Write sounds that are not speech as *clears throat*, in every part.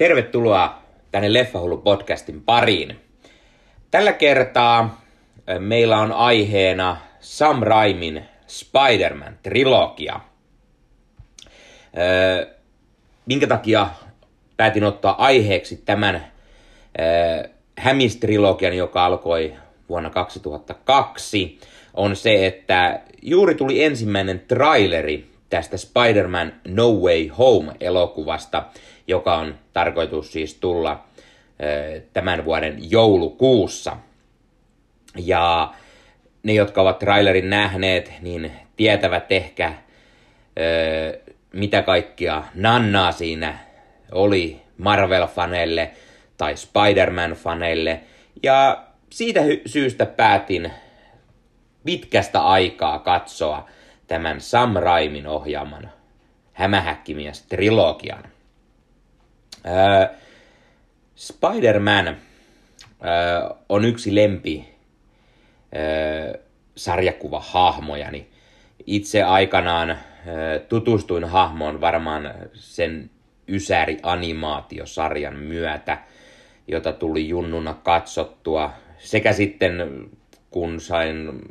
Tervetuloa tänne Leffahullu podcastin pariin. Tällä kertaa meillä on aiheena Sam Raimin Spider-Man-trilogia. Minkä takia päätin ottaa aiheeksi tämän Hämis-trilogian, joka alkoi vuonna 2002, on se, että juuri tuli ensimmäinen traileri tästä Spider-Man No Way Home-elokuvasta, joka on tarkoitus siis tulla tämän vuoden joulukuussa. Ja ne, jotka ovat trailerin nähneet, niin tietävät ehkä, mitä kaikkia nannaa siinä oli Marvel-faneille tai Spider-Man-faneille. Ja siitä syystä päätin pitkästä aikaa katsoa tämän Sam Raimin ohjaaman Hämähäkkimies Öö, Spider-Man öö, on yksi lempi öö, sarjakuva-hahmojani. Itse aikanaan öö, tutustuin hahmoon varmaan sen Ysäri-animaatiosarjan myötä, jota tuli junnuna katsottua. Sekä sitten kun sain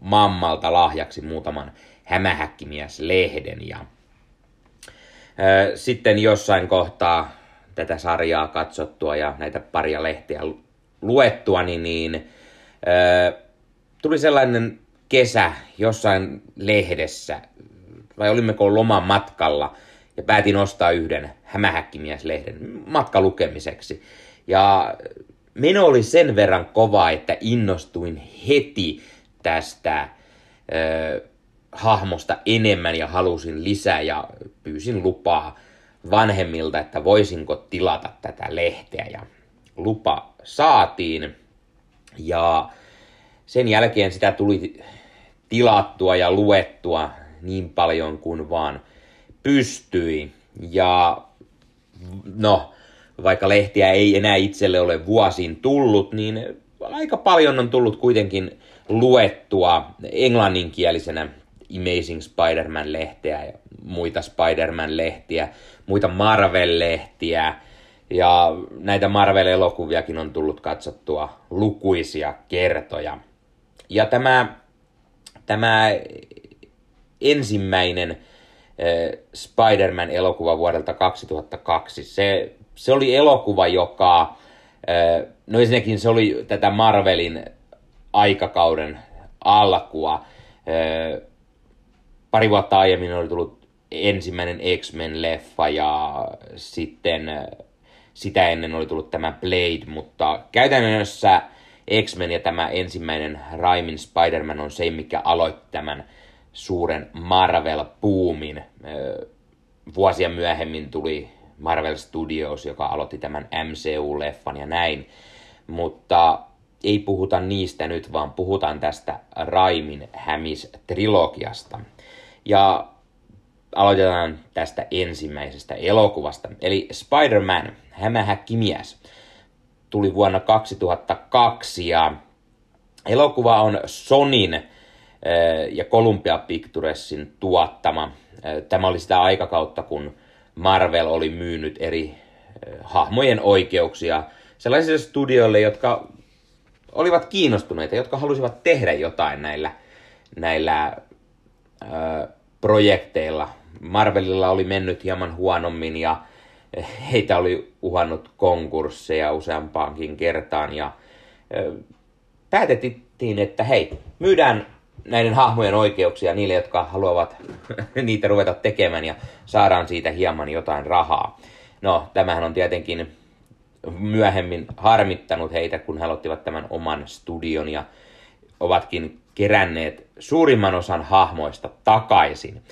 mammalta lahjaksi muutaman hämähäkkimies-lehden. Ja, sitten jossain kohtaa tätä sarjaa katsottua ja näitä paria lehteä luettua, niin, niin tuli sellainen kesä jossain lehdessä, vai olimmeko loman matkalla, ja päätin ostaa yhden hämähäkkimieslehden matkalukemiseksi. Ja meno oli sen verran kova, että innostuin heti tästä ö, hahmosta enemmän ja halusin lisää ja pyysin lupaa vanhemmilta, että voisinko tilata tätä lehteä. Ja lupa saatiin. Ja sen jälkeen sitä tuli tilattua ja luettua niin paljon kuin vaan pystyi. Ja no, vaikka lehtiä ei enää itselle ole vuosiin tullut, niin aika paljon on tullut kuitenkin luettua englanninkielisenä Amazing Spider-Man-lehteä ja muita Spider-Man-lehtiä, muita Marvel-lehtiä ja näitä Marvel-elokuviakin on tullut katsottua lukuisia kertoja. Ja tämä, tämä ensimmäinen Spider-Man-elokuva vuodelta 2002, se, se oli elokuva, joka, no ensinnäkin se oli tätä Marvelin aikakauden alkua. Pari vuotta aiemmin oli tullut ensimmäinen X-Men-leffa ja sitten sitä ennen oli tullut tämä Blade, mutta käytännössä X-Men ja tämä ensimmäinen Raimin Spider-Man on se, mikä aloitti tämän suuren Marvel-puumin. Vuosia myöhemmin tuli Marvel Studios, joka aloitti tämän MCU-leffan ja näin. Mutta ei puhuta niistä nyt, vaan puhutaan tästä Raimin Hämis-trilogiasta. Ja aloitetaan tästä ensimmäisestä elokuvasta. Eli Spider-Man, hämähäkkimies, tuli vuonna 2002 ja elokuva on Sonin eh, ja Columbia Picturesin tuottama. Eh, tämä oli sitä aikakautta, kun Marvel oli myynyt eri eh, hahmojen oikeuksia sellaisille studioille, jotka olivat kiinnostuneita, jotka halusivat tehdä jotain näillä, näillä projekteilla. Marvelilla oli mennyt hieman huonommin ja heitä oli uhannut konkursseja useampaankin kertaan ja päätettiin, että hei, myydään näiden hahmojen oikeuksia niille, jotka haluavat *laughs* niitä ruveta tekemään ja saadaan siitä hieman jotain rahaa. No, tämähän on tietenkin myöhemmin harmittanut heitä, kun he ottivat tämän oman studion ja ovatkin keränneet suurimman osan hahmoista takaisin.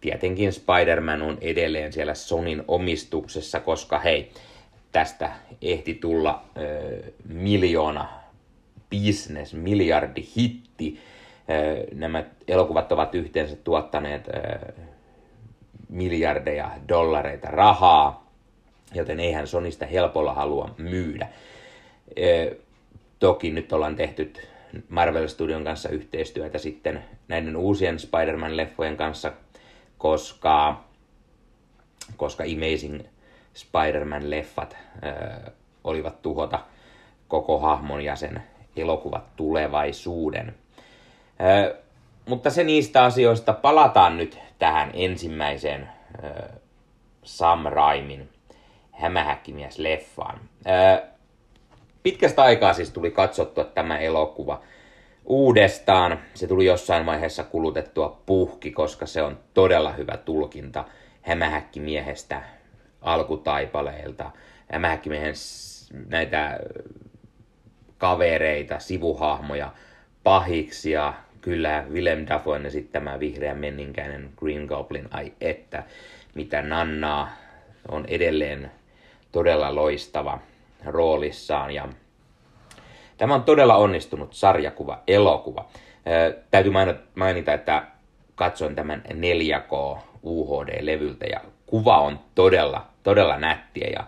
Tietenkin Spider-Man on edelleen siellä Sonin omistuksessa, koska hei, tästä ehti tulla ö, miljoona business, miljardi hitti. Ö, nämä elokuvat ovat yhteensä tuottaneet ö, miljardeja dollareita rahaa joten eihän Sonista helpolla halua myydä. E, toki nyt ollaan tehty Marvel Studion kanssa yhteistyötä sitten näiden uusien Spider-Man-leffojen kanssa, koska, koska Amazing Spider-Man-leffat ö, olivat tuhota koko hahmon ja sen elokuvat tulevaisuuden. Ö, mutta se niistä asioista palataan nyt tähän ensimmäiseen ö, Sam Raimin hämähäkkimies-leffaan. Ö, pitkästä aikaa siis tuli katsottua tämä elokuva uudestaan. Se tuli jossain vaiheessa kulutettua puhki, koska se on todella hyvä tulkinta hämähäkkimiehestä alkutaipaleilta. Hämähäkkimiehen näitä kavereita, sivuhahmoja, pahiksia, kyllä Willem Dafoen esittämä vihreä menninkäinen Green Goblin, ai että, mitä Nannaa on edelleen todella loistava roolissaan ja Tämä on todella onnistunut sarjakuva, elokuva. Ö, täytyy mainita, että katsoin tämän 4K UHD-levyltä ja kuva on todella, todella nättiä ja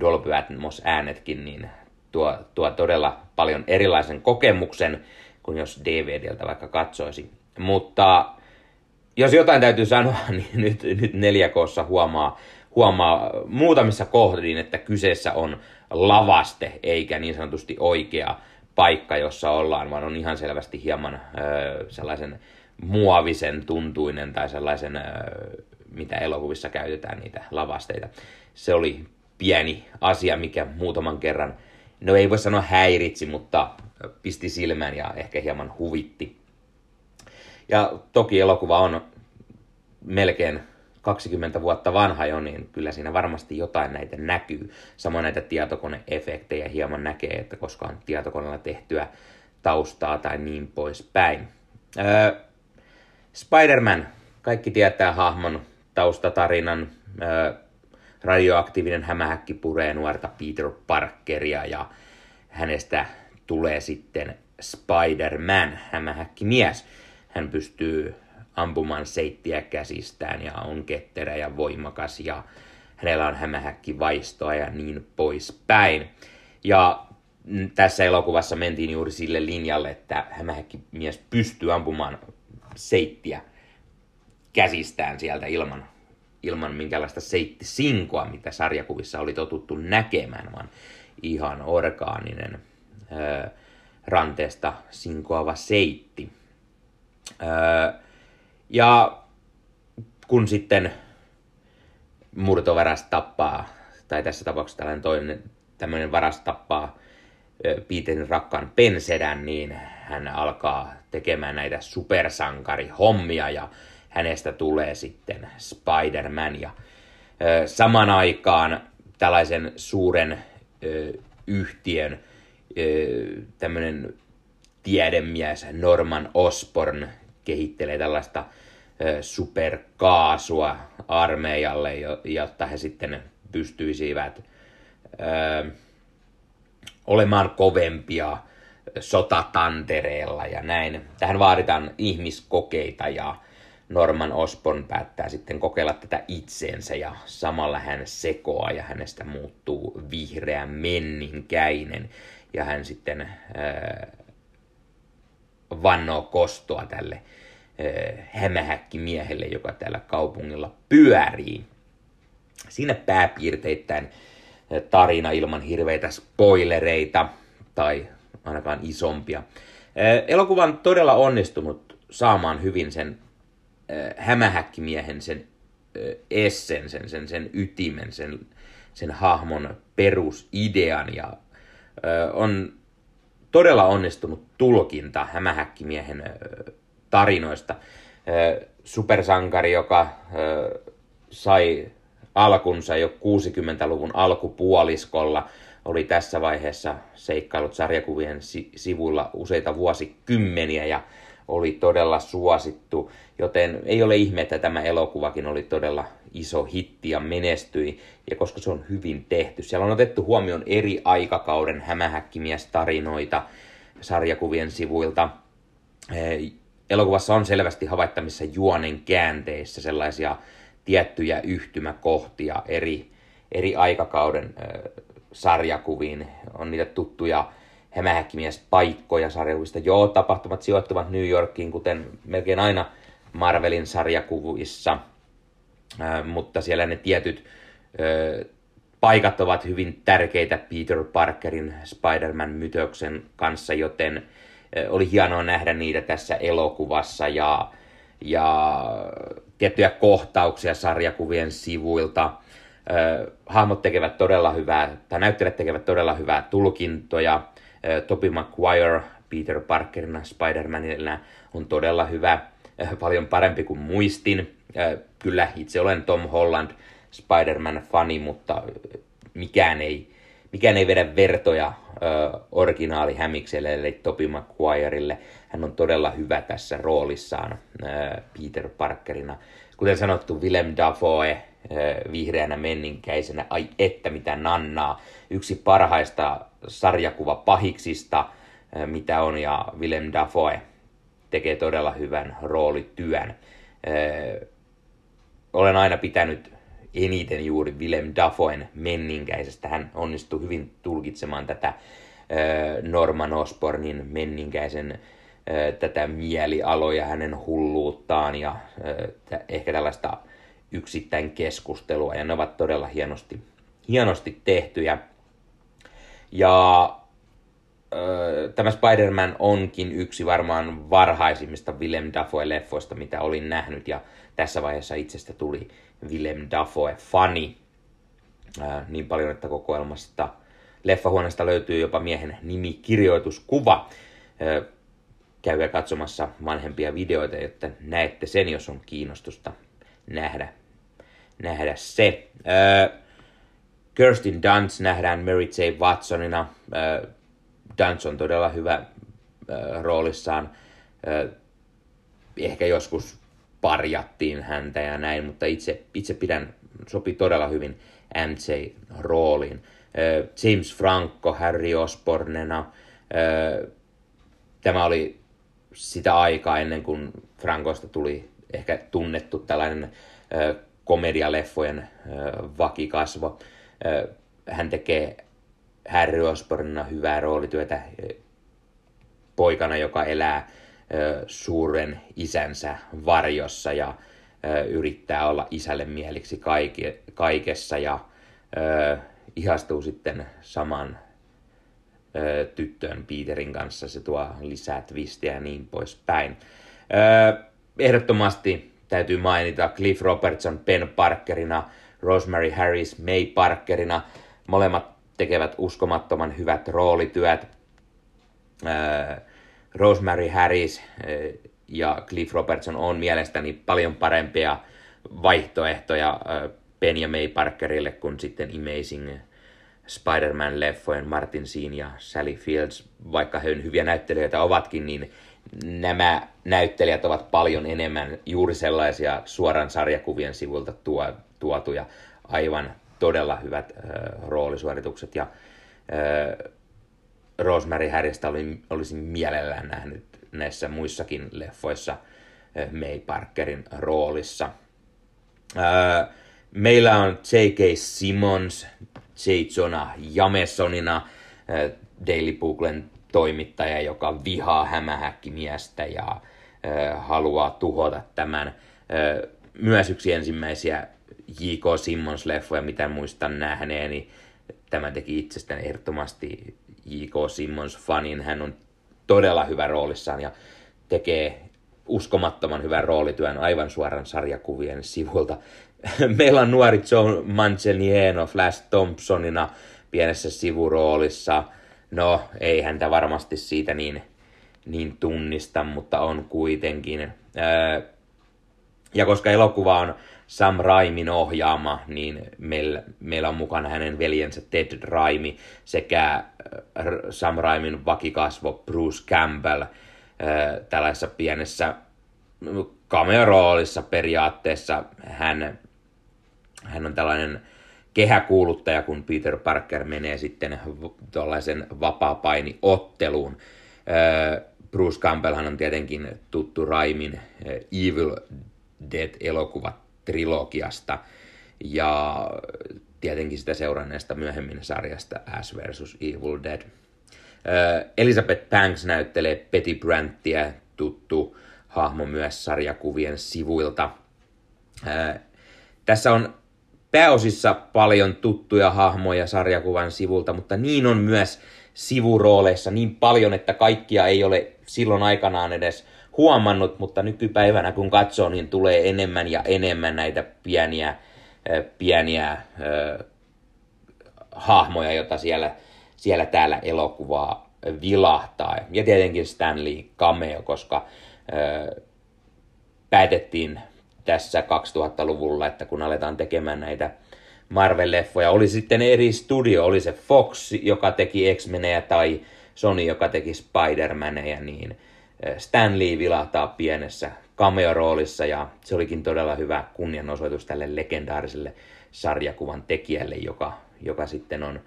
Dolby Atmos äänetkin niin tuo, tuo todella paljon erilaisen kokemuksen kuin jos DVDltä vaikka katsoisi. Mutta jos jotain täytyy sanoa, *laughs* niin nyt, nyt 4Kssa huomaa, huomaa muutamissa kohdin, että kyseessä on lavaste eikä niin sanotusti oikea paikka, jossa ollaan, vaan on ihan selvästi hieman ö, sellaisen muovisen tuntuinen tai sellaisen, ö, mitä elokuvissa käytetään, niitä lavasteita. Se oli pieni asia, mikä muutaman kerran, no ei voi sanoa häiritsi, mutta pisti silmään ja ehkä hieman huvitti. Ja toki elokuva on melkein 20 vuotta vanha jo, niin kyllä siinä varmasti jotain näitä näkyy. Samoin näitä tietokoneefektejä hieman näkee, että koska on tietokoneella tehtyä taustaa tai niin poispäin. Öö, Spider-Man, kaikki tietää hahmon taustatarinan. Öö, radioaktiivinen hämähäkki puree nuorta Peter Parkeria ja hänestä tulee sitten Spider-Man, hämähäkkimies. Hän pystyy ampumaan seittiä käsistään ja on ketterä ja voimakas ja hänellä on hämähäkkivaistoa ja niin poispäin. Ja tässä elokuvassa mentiin juuri sille linjalle, että hämähäkkimies pystyy ampumaan seittiä käsistään sieltä ilman, ilman minkälaista seittisinkoa, mitä sarjakuvissa oli totuttu näkemään, vaan ihan orgaaninen ö, ranteesta sinkoava seitti. Ö, ja kun sitten murtovaras tappaa, tai tässä tapauksessa tällainen toinen tämmöinen varas tappaa Peterin rakkaan pensedän, niin hän alkaa tekemään näitä supersankarihommia ja hänestä tulee sitten Spider-Man. Ja saman aikaan tällaisen suuren yhtiön tämmöinen tiedemies Norman Osborn kehittelee tällaista superkaasua armeijalle, jotta he sitten pystyisivät olemaan kovempia sotatantereella ja näin. Tähän vaaditaan ihmiskokeita ja Norman Osborn päättää sitten kokeilla tätä itseensä ja samalla hän sekoaa ja hänestä muuttuu vihreä menninkäinen ja hän sitten vannoo kostoa tälle hämähäkkimiehelle, joka täällä kaupungilla pyörii. Siinä pääpiirteittäin tarina ilman hirveitä spoilereita tai ainakaan isompia. Elokuva on todella onnistunut saamaan hyvin sen hämähäkkimiehen, sen essen, sen, sen, sen ytimen, sen, sen hahmon perusidean ja on todella onnistunut tulkinta hämähäkkimiehen tarinoista. Supersankari, joka sai alkunsa jo 60-luvun alkupuoliskolla, oli tässä vaiheessa seikkailut sarjakuvien sivuilla useita vuosikymmeniä ja oli todella suosittu, joten ei ole ihme, että tämä elokuvakin oli todella iso hitti ja menestyi, ja koska se on hyvin tehty. Siellä on otettu huomioon eri aikakauden hämähäkkimiestarinoita sarjakuvien sivuilta. Elokuvassa on selvästi havaittamissa juonen käänteissä sellaisia tiettyjä yhtymäkohtia eri, eri aikakauden sarjakuviin. On niitä tuttuja hämähäkkimies-paikkoja sarjakuvista. Joo, tapahtumat sijoittuvat New Yorkiin, kuten melkein aina Marvelin sarjakuvissa, mutta siellä ne tietyt paikat ovat hyvin tärkeitä Peter Parkerin Spider-Man-mytöksen kanssa, joten oli hienoa nähdä niitä tässä elokuvassa ja, ja tiettyjä kohtauksia sarjakuvien sivuilta. Hahmot tekevät todella hyvää, tai näyttelijät tekevät todella hyvää tulkintoja. Toby Maguire Peter Parkerina Spider-Manilla on todella hyvä, paljon parempi kuin muistin. Kyllä itse olen Tom Holland Spider-Man-fani, mutta mikään ei, mikään ei vedä vertoja originaali Hämikselle eli Toby Maguirelle. Hän on todella hyvä tässä roolissaan Peter Parkerina. Kuten sanottu, Willem Dafoe vihreänä menninkäisenä, ai että mitä nannaa. Yksi parhaista sarjakuva pahiksista, mitä on, ja Willem Dafoe tekee todella hyvän roolityön. Olen aina pitänyt eniten juuri Willem Dafoen menninkäisestä. Hän onnistui hyvin tulkitsemaan tätä Norman Osbornin menninkäisen tätä mielialoja, hänen hulluuttaan ja ehkä tällaista yksittäin keskustelua. Ja ne ovat todella hienosti, hienosti tehtyjä. Ja tämä Spider-Man onkin yksi varmaan varhaisimmista Willem Dafoe-leffoista, mitä olin nähnyt, ja tässä vaiheessa itsestä tuli Willem Dafoe-fani niin paljon, että kokoelmasta leffahuoneesta löytyy jopa miehen nimikirjoituskuva. Käykää katsomassa vanhempia videoita, jotta näette sen, jos on kiinnostusta nähdä, nähdä se. Kirstin Dunst nähdään Mary J. Watsonina. Dunst on todella hyvä roolissaan. Ehkä joskus parjattiin häntä ja näin, mutta itse, itse pidän, sopi todella hyvin MJ-rooliin. James Franco Harry Osbornena. Tämä oli sitä aikaa ennen kuin Frankosta tuli ehkä tunnettu tällainen komedialeffojen vakikasvo. Hän tekee Harry Osbornena hyvää roolityötä poikana, joka elää suuren isänsä varjossa ja yrittää olla isälle mieliksi kaikessa ja ihastuu sitten saman tyttöön Peterin kanssa. Se tuo lisää twistiä ja niin poispäin. Ehdottomasti täytyy mainita Cliff Robertson Ben Parkerina, Rosemary Harris May Parkerina. Molemmat tekevät uskomattoman hyvät roolityöt. Rosemary Harris ja Cliff Robertson on mielestäni paljon parempia vaihtoehtoja Ben ja May Parkerille kuin sitten Amazing Spider-Man-leffojen Martin Sheen ja Sally Fields, vaikka he hyviä näyttelijöitä ovatkin, niin nämä näyttelijät ovat paljon enemmän juuri sellaisia suoran sarjakuvien sivulta tuo, tuotuja aivan todella hyvät äh, roolisuoritukset ja äh, Rosemary Harrista oli, olisin mielellään nähnyt näissä muissakin leffoissa äh, May Parkerin roolissa. Äh, meillä on J.K. Simmons, J. Jonah Jamesonina, äh, Daily Booklen toimittaja, joka vihaa hämähäkkimiestä ja äh, haluaa tuhota tämän. Äh, myös yksi ensimmäisiä J.K. Simmons-leffoja, mitä muistan nähneeni. Tämä teki itsestään ehdottomasti J.K. Simmons-fanin. Hän on todella hyvä roolissaan ja tekee uskomattoman hyvän roolityön aivan suoran sarjakuvien sivulta. *laughs* Meillä on nuori John Manganiello Flash Thompsonina pienessä sivuroolissa. No, ei häntä varmasti siitä niin, niin tunnista, mutta on kuitenkin. ja koska elokuva on Sam Raimin ohjaama, niin meillä, meillä on mukana hänen veljensä Ted Raimi sekä Sam Raimin vakikasvo Bruce Campbell tällaisessa pienessä cameo-roolissa periaatteessa. Hän hän on tällainen kehäkuuluttaja, kun Peter Parker menee sitten tuollaisen vapaa-painiotteluun. Bruce Campbellhan on tietenkin tuttu Raimin Evil Dead-elokuva trilogiasta ja tietenkin sitä seuranneesta myöhemmin sarjasta Ash vs. Evil Dead. Elizabeth Banks näyttelee Betty Branttia, tuttu hahmo myös sarjakuvien sivuilta. Tässä on pääosissa paljon tuttuja hahmoja sarjakuvan sivulta, mutta niin on myös sivurooleissa niin paljon, että kaikkia ei ole silloin aikanaan edes huomannut, mutta nykypäivänä kun katsoo, niin tulee enemmän ja enemmän näitä pieniä, pieniä äh, hahmoja, joita siellä, siellä täällä elokuvaa vilahtaa. Ja tietenkin Stanley cameo, koska äh, päätettiin tässä 2000-luvulla, että kun aletaan tekemään näitä Marvel-leffoja, oli sitten eri studio, oli se Fox, joka teki X-Menejä tai Sony, joka teki Spider-Maneja, niin Stan Lee vilahtaa pienessä cameo-roolissa ja se olikin todella hyvä kunnianosoitus tälle legendaariselle sarjakuvan tekijälle, joka, joka sitten on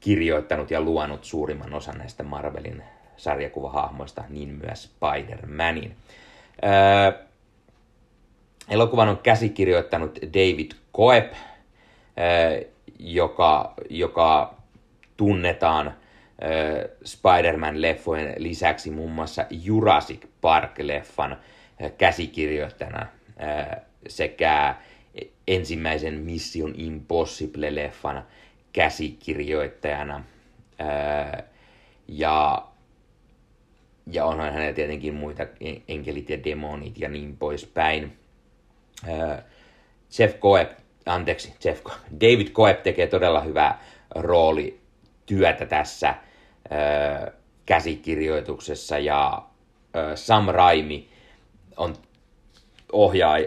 kirjoittanut ja luonut suurimman osan näistä Marvelin sarjakuvahahmoista, niin myös Spider-Manin. Elokuvan on käsikirjoittanut David Koep, joka, joka tunnetaan Spider-Man-leffojen lisäksi muun muassa Jurassic Park-leffan käsikirjoittajana sekä ensimmäisen Mission Impossible-leffan käsikirjoittajana. Ja, ja onhan hänellä tietenkin muita enkelit ja demonit ja niin poispäin. Jeff Coeb, anteeksi, Jeff, David Coeb tekee todella hyvää roolityötä tässä käsikirjoituksessa ja Sam Raimi on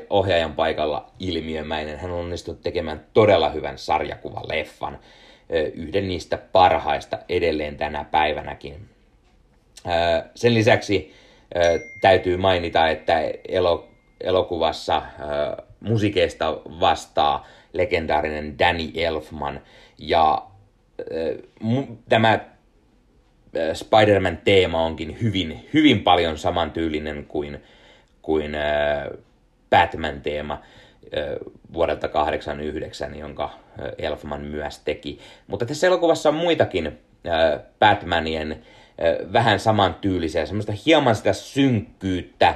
ohjaajan paikalla ilmiömäinen. Hän on onnistunut tekemään todella hyvän sarjakuvaleffan, yhden niistä parhaista edelleen tänä päivänäkin. Sen lisäksi täytyy mainita, että elokuvassa musikeista vastaa legendaarinen Danny Elfman ja tämä Spider-Man teema onkin hyvin, hyvin paljon samantyylinen kuin, kuin Batman teema vuodelta 89, jonka Elfman myös teki. Mutta tässä elokuvassa on muitakin Batmanien vähän samantyylisiä, semmoista hieman sitä synkkyyttä.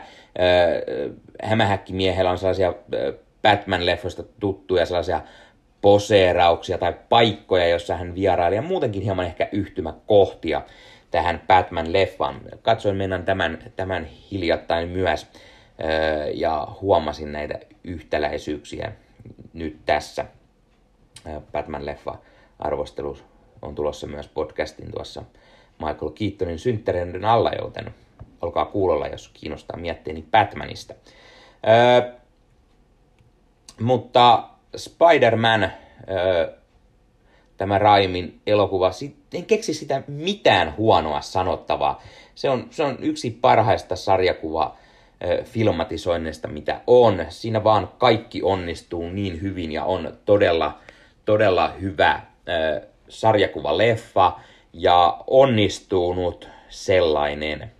Hämähäkkimiehellä on sellaisia Batman-leffoista tuttuja sellaisia poseerauksia tai paikkoja, joissa hän vieraili ja muutenkin hieman ehkä yhtymäkohtia tähän Batman-leffaan. Katsoin meidän tämän, tämän hiljattain myös ja huomasin näitä yhtäläisyyksiä nyt tässä. Batman-leffa arvostelu on tulossa myös podcastin tuossa Michael Keatonin synttäreiden alla, joten olkaa kuulolla, jos kiinnostaa miettiä Batmanista. Öö, mutta Spider-Man, tämä Raimin elokuva, en keksi sitä mitään huonoa sanottavaa. Se on, se on yksi parhaista sarjakuva filmatisoinnista, mitä on. Siinä vaan kaikki onnistuu niin hyvin ja on todella, todella hyvä sarjakuva-leffa ja onnistunut sellainen.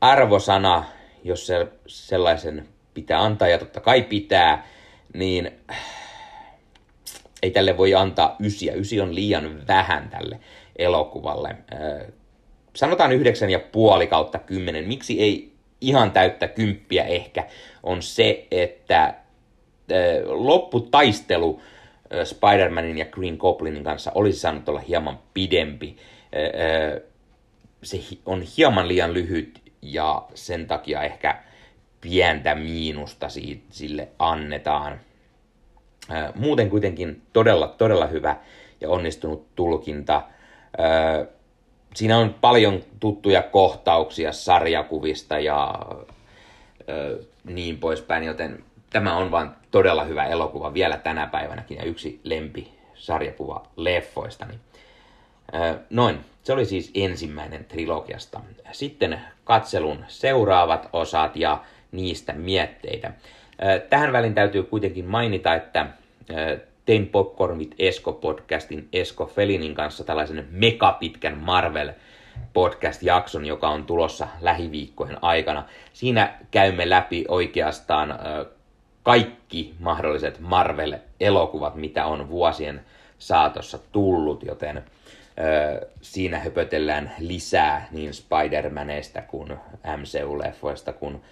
arvosana, jos se sellaisen pitää antaa, ja totta kai pitää, niin ei tälle voi antaa ysiä. Ysi on liian vähän tälle elokuvalle. Sanotaan yhdeksän ja puoli kautta kymmenen. Miksi ei ihan täyttä kymppiä ehkä, on se, että lopputaistelu Spider-Manin ja Green Goblinin kanssa olisi saanut olla hieman pidempi. Se on hieman liian lyhyt ja sen takia ehkä pientä miinusta siitä, sille annetaan. Muuten kuitenkin todella, todella hyvä ja onnistunut tulkinta. Siinä on paljon tuttuja kohtauksia sarjakuvista ja niin poispäin, joten tämä on vain todella hyvä elokuva vielä tänä päivänäkin ja yksi lempi sarjakuva leffoistani. Noin, se oli siis ensimmäinen trilogiasta. Sitten katselun seuraavat osat ja niistä mietteitä. Tähän välin täytyy kuitenkin mainita, että tein Popcorn with Esko podcastin Esko Felinin kanssa tällaisen megapitkän Marvel podcast-jakson, joka on tulossa lähiviikkojen aikana. Siinä käymme läpi oikeastaan kaikki mahdolliset Marvel-elokuvat, mitä on vuosien saatossa tullut, joten siinä höpötellään lisää niin Spider-Maneista kuin MCU-leffoista kuin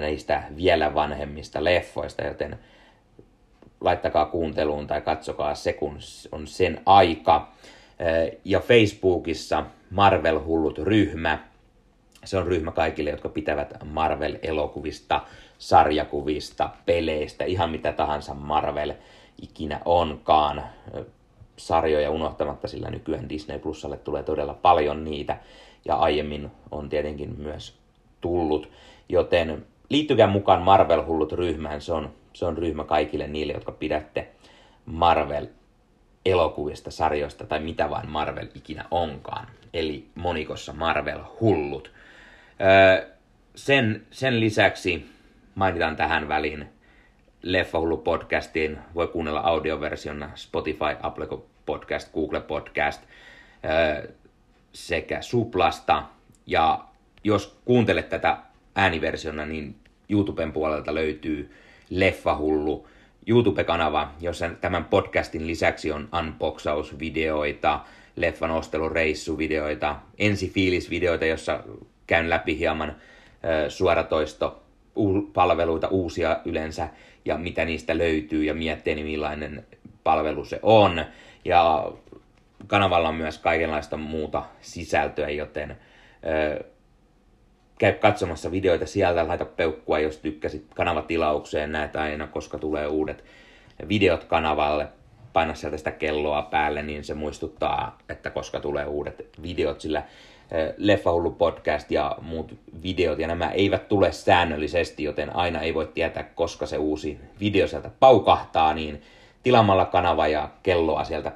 niistä vielä vanhemmista leffoista, joten laittakaa kuunteluun tai katsokaa se, kun on sen aika. Ja Facebookissa Marvel-hullut ryhmä. Se on ryhmä kaikille, jotka pitävät Marvel-elokuvista, sarjakuvista, peleistä, ihan mitä tahansa Marvel ikinä onkaan. Sarjoja unohtamatta, sillä nykyään Disney Plusalle tulee todella paljon niitä. Ja aiemmin on tietenkin myös tullut. Joten liittykää mukaan Marvel-hullut ryhmään. Se on, se on ryhmä kaikille niille, jotka pidätte Marvel elokuvista, sarjoista tai mitä vain Marvel ikinä onkaan. Eli monikossa Marvel-hullut. Öö, sen, sen lisäksi mainitaan tähän väliin Leffahullu podcastiin. Voi kuunnella audioversiona Spotify, Apple Podcast, Google Podcast öö, sekä Suplasta. Ja jos kuuntelet tätä ääniversiona, niin YouTuben puolelta löytyy Leffahullu YouTube-kanava, jossa tämän podcastin lisäksi on unboxausvideoita, leffan ostelureissuvideoita, ensifiilisvideoita, jossa käyn läpi hieman suoratoisto palveluita uusia yleensä ja mitä niistä löytyy ja miettii millainen palvelu se on. Ja kanavalla on myös kaikenlaista muuta sisältöä, joten käy katsomassa videoita sieltä, laita peukkua, jos tykkäsit kanavatilaukseen, näet aina, koska tulee uudet videot kanavalle, paina sieltä sitä kelloa päälle, niin se muistuttaa, että koska tulee uudet videot, sillä eh, Leffahullu podcast ja muut videot, ja nämä eivät tule säännöllisesti, joten aina ei voi tietää, koska se uusi video sieltä paukahtaa, niin tilaamalla kanava ja kelloa sieltä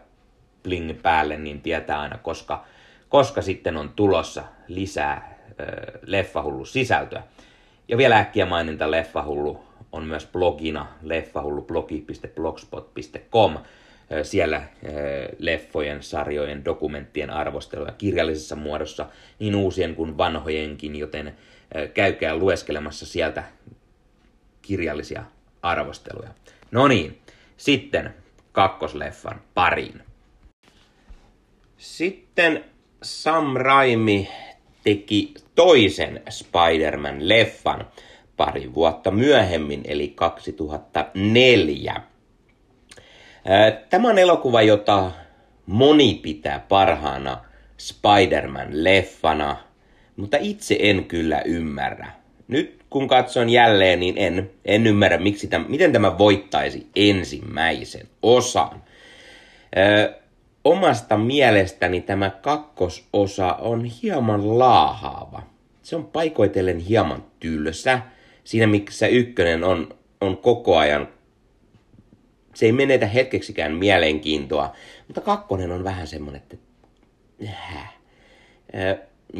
bling päälle, niin tietää aina, koska, koska sitten on tulossa lisää Leffahullu sisältöä. Ja vielä äkkiä maininta Leffahullu on myös blogina leffahullublogi.blogspot.com. Siellä leffojen, sarjojen, dokumenttien arvosteluja kirjallisessa muodossa, niin uusien kuin vanhojenkin, joten käykää lueskelemassa sieltä kirjallisia arvosteluja. No niin, sitten kakkosleffan pariin. Sitten Sam Raimi teki toisen Spider-Man-leffan pari vuotta myöhemmin, eli 2004. Tämä on elokuva, jota moni pitää parhaana Spider-Man-leffana, mutta itse en kyllä ymmärrä. Nyt kun katson jälleen, niin en, en ymmärrä, miksi tämän, miten tämä voittaisi ensimmäisen osan omasta mielestäni tämä kakkososa on hieman laahaava. Se on paikoitellen hieman tylsä. Siinä missä ykkönen on, on koko ajan, se ei menetä hetkeksikään mielenkiintoa, mutta kakkonen on vähän semmonen, että äh.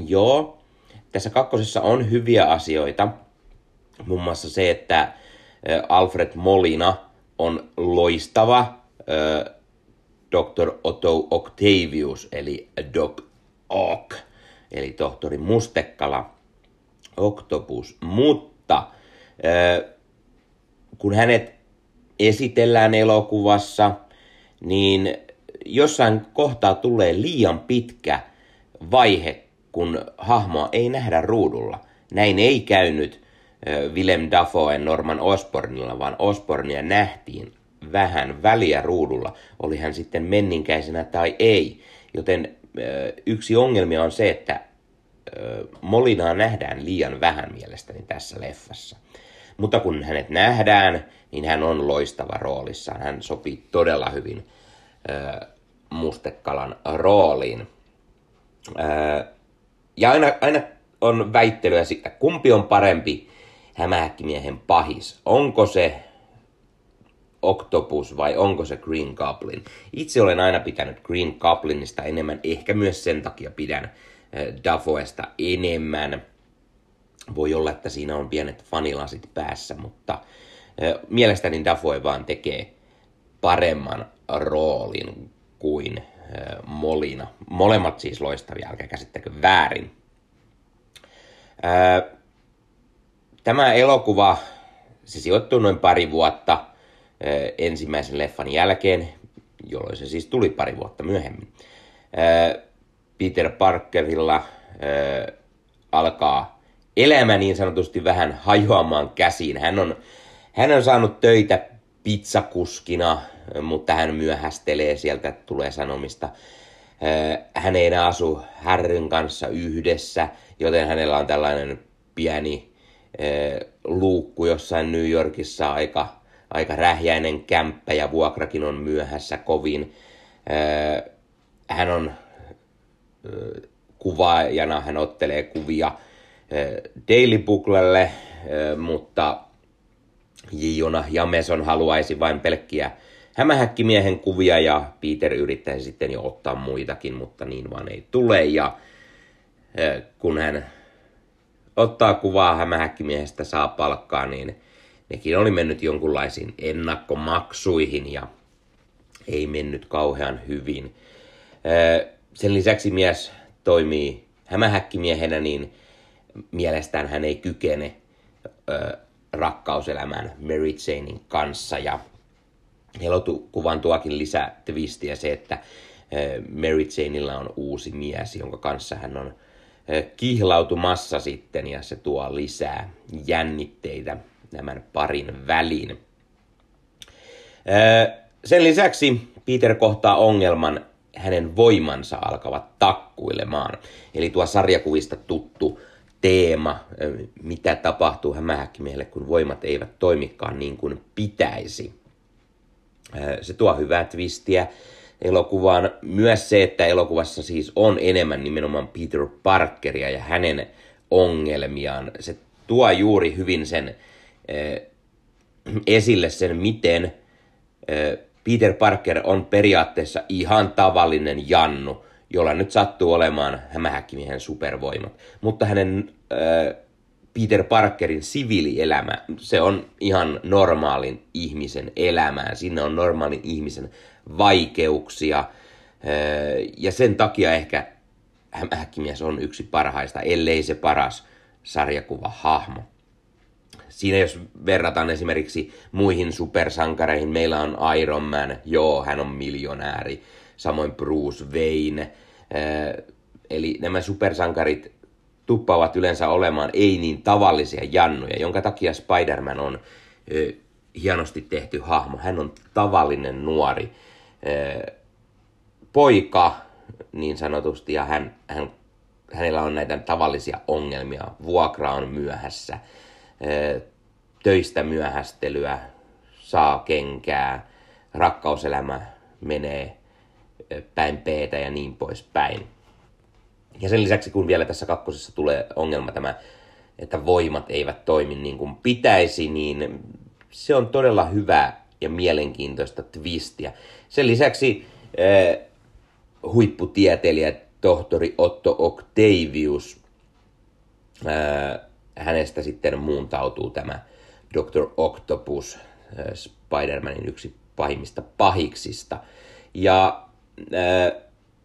Joo, tässä kakkosessa on hyviä asioita. Muun muassa se, että Alfred Molina on loistava. Dr. Otto Octavius, eli Doc Ock, eli tohtori Mustekala, Octopus. Mutta kun hänet esitellään elokuvassa, niin jossain kohtaa tulee liian pitkä vaihe, kun hahmoa ei nähdä ruudulla. Näin ei käynyt Willem Dafoen Norman Osbornilla, vaan Osbornia nähtiin vähän väliä ruudulla, oli hän sitten menninkäisenä tai ei. Joten yksi ongelmia on se, että Molinaa nähdään liian vähän mielestäni tässä leffassa. Mutta kun hänet nähdään, niin hän on loistava roolissaan. Hän sopii todella hyvin Mustekalan rooliin. ja aina, aina on väittelyä siitä, kumpi on parempi hämähäkkimiehen pahis. Onko se Octopus vai onko se Green Goblin. Itse olen aina pitänyt Green Goblinista enemmän, ehkä myös sen takia pidän äh, Dafoesta enemmän. Voi olla, että siinä on pienet fanilasit päässä, mutta äh, mielestäni Dafoe vaan tekee paremman roolin kuin äh, Molina. Molemmat siis loistavia, älkää käsittäkö väärin. Tämä elokuva, se sijoittuu noin pari vuotta – ensimmäisen leffan jälkeen, jolloin se siis tuli pari vuotta myöhemmin. Peter Parkerilla alkaa elämä niin sanotusti vähän hajoamaan käsiin. Hän on, hän on saanut töitä pizzakuskina, mutta hän myöhästelee sieltä, tulee sanomista. Hän ei enää asu Härryn kanssa yhdessä, joten hänellä on tällainen pieni luukku jossain New Yorkissa aika, aika rähjäinen kämppä ja vuokrakin on myöhässä kovin. Hän on kuvaajana, hän ottelee kuvia Daily Booklelle, mutta Jona Jameson haluaisi vain pelkkiä hämähäkkimiehen kuvia ja Peter yrittäisi sitten jo ottaa muitakin, mutta niin vaan ei tule. Ja kun hän ottaa kuvaa hämähäkkimiehestä, saa palkkaa, niin nekin oli mennyt jonkunlaisiin ennakkomaksuihin ja ei mennyt kauhean hyvin. Sen lisäksi mies toimii hämähäkkimiehenä, niin mielestään hän ei kykene rakkauselämään Mary Janein kanssa. Ja elokuvan tuokin lisää twistiä se, että Mary Janeilla on uusi mies, jonka kanssa hän on kihlautumassa sitten ja se tuo lisää jännitteitä tämän parin väliin. Sen lisäksi Peter kohtaa ongelman, hänen voimansa alkavat takkuilemaan. Eli tuo sarjakuvista tuttu teema, mitä tapahtuu hämähäkkimiehelle, kun voimat eivät toimikaan niin kuin pitäisi. Se tuo hyvää twistiä elokuvaan. Myös se, että elokuvassa siis on enemmän nimenomaan Peter Parkeria ja hänen ongelmiaan. Se tuo juuri hyvin sen esille sen, miten Peter Parker on periaatteessa ihan tavallinen Jannu, jolla nyt sattuu olemaan hämähäkkimiehen supervoimat. Mutta hänen äh, Peter Parkerin siviilielämä, se on ihan normaalin ihmisen elämää. Siinä on normaalin ihmisen vaikeuksia. Ja sen takia ehkä hämähäkkimies on yksi parhaista, ellei se paras sarjakuva hahmo. Siinä jos verrataan esimerkiksi muihin supersankareihin, meillä on Iron Man, joo, hän on miljonääri samoin Bruce Wayne. Eli nämä supersankarit tuppaavat yleensä olemaan ei niin tavallisia jannuja, jonka takia Spider-Man on hienosti tehty hahmo. Hän on tavallinen nuori poika niin sanotusti ja hän, hän, hänellä on näitä tavallisia ongelmia. Vuokra on myöhässä, töistä myöhästelyä, saa kenkää, rakkauselämä menee päin p ja niin poispäin. Ja sen lisäksi, kun vielä tässä kakkosessa tulee ongelma tämä, että voimat eivät toimi niin kuin pitäisi, niin se on todella hyvä ja mielenkiintoista twistiä. Sen lisäksi äh, huipputieteilijä tohtori Otto Octavius, äh, hänestä sitten muuntautuu tämä Dr. Octopus, äh, Spider-Manin yksi pahimmista pahiksista. Ja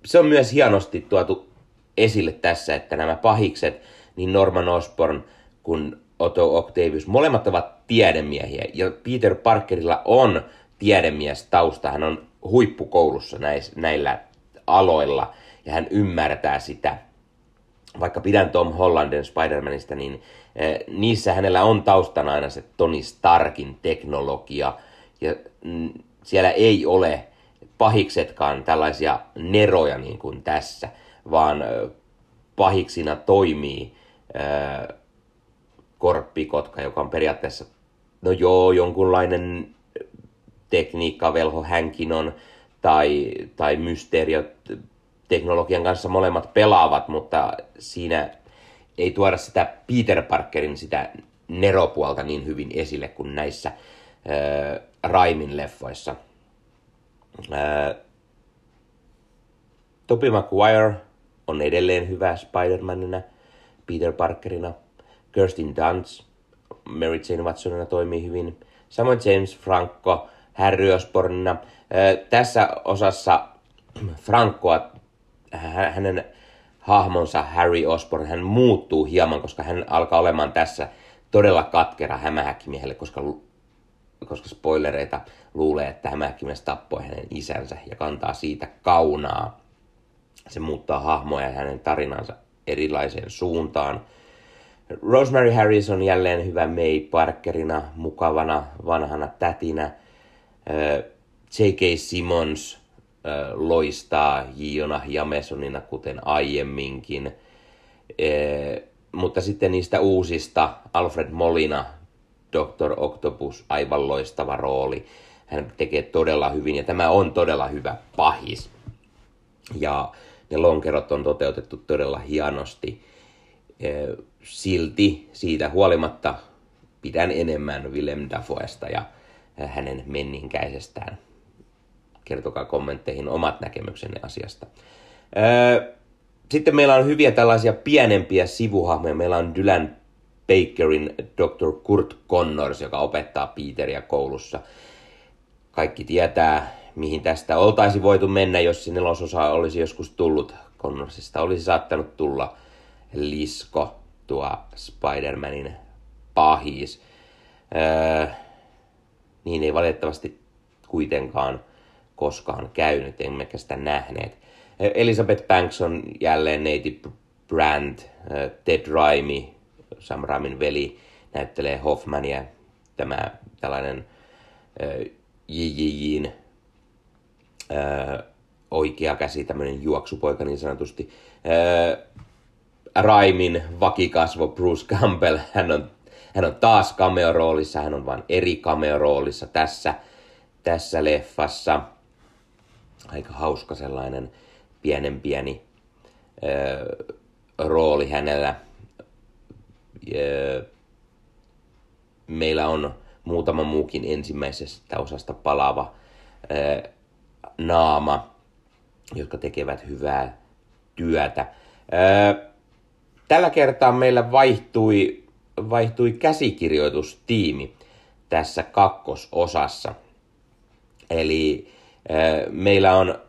se on myös hienosti tuotu esille tässä, että nämä pahikset, niin Norman Osborn kuin Otto Octavius, molemmat ovat tiedemiehiä. Ja Peter Parkerilla on tiedemies tausta. Hän on huippukoulussa näillä aloilla ja hän ymmärtää sitä. Vaikka pidän Tom Hollanden Spider-Manista, niin niissä hänellä on taustana aina se Tony Starkin teknologia. Ja mm, siellä ei ole pahiksetkaan tällaisia neroja niin kuin tässä, vaan pahiksina toimii korppikotka, joka on periaatteessa, no joo, jonkunlainen tekniikkavelho hänkin on, tai, tai mysteeriot teknologian kanssa molemmat pelaavat, mutta siinä ei tuoda sitä Peter Parkerin sitä neropuolta niin hyvin esille kuin näissä äh, Raimin leffoissa. Ää, Toby Maguire on edelleen hyvä Spider-Manina, Peter Parkerina. Kirsten Dunst Mary Jane Watsonina toimii hyvin. Samoin James Franco Harry Osbornina. Ää, tässä osassa Francoa, hänen hahmonsa Harry Osborn, hän muuttuu hieman, koska hän alkaa olemaan tässä todella katkera hämähäkkimiehelle, koska koska spoilereita luulee, että hämähäkkimies tappoi hänen isänsä ja kantaa siitä kaunaa. Se muuttaa hahmoja ja hänen tarinansa erilaiseen suuntaan. Rosemary Harris on jälleen hyvä May Parkerina, mukavana vanhana tätinä. J.K. Simmons loistaa Jiona Jamesonina, kuten aiemminkin. Mutta sitten niistä uusista Alfred Molina, Dr. Octopus, aivan loistava rooli. Hän tekee todella hyvin ja tämä on todella hyvä pahis. Ja ne lonkerot on toteutettu todella hienosti. Silti siitä huolimatta pidän enemmän Willem Dafoesta ja hänen menninkäisestään. Kertokaa kommentteihin omat näkemyksenne asiasta. Sitten meillä on hyviä tällaisia pienempiä sivuhahmoja. Meillä on Dylan Bakerin Dr. Kurt Connors, joka opettaa Peteria koulussa. Kaikki tietää, mihin tästä oltaisi voitu mennä, jos se nelososa olisi joskus tullut. Connorsista olisi saattanut tulla lisko, tuo Spider-Manin pahis. Öö, niin ei valitettavasti kuitenkaan koskaan käynyt, emmekä sitä nähneet. Elizabeth Banks on jälleen neiti Brand, Ted Raimi, Sam Raimin veli, näyttelee Hoffmania, tämä tällainen JJJin oikea käsi, tämmöinen juoksupoika niin sanotusti. Raimin vakikasvo Bruce Campbell, hän on, hän on taas cameo-roolissa, hän on vain eri cameo-roolissa tässä, tässä leffassa. Aika hauska sellainen pienen pieni ö, rooli hänellä. Ö, meillä on muutama muukin ensimmäisestä osasta palaava ö, naama, jotka tekevät hyvää työtä. Ö, tällä kertaa meillä vaihtui, vaihtui käsikirjoitustiimi tässä kakkososassa. Eli meillä on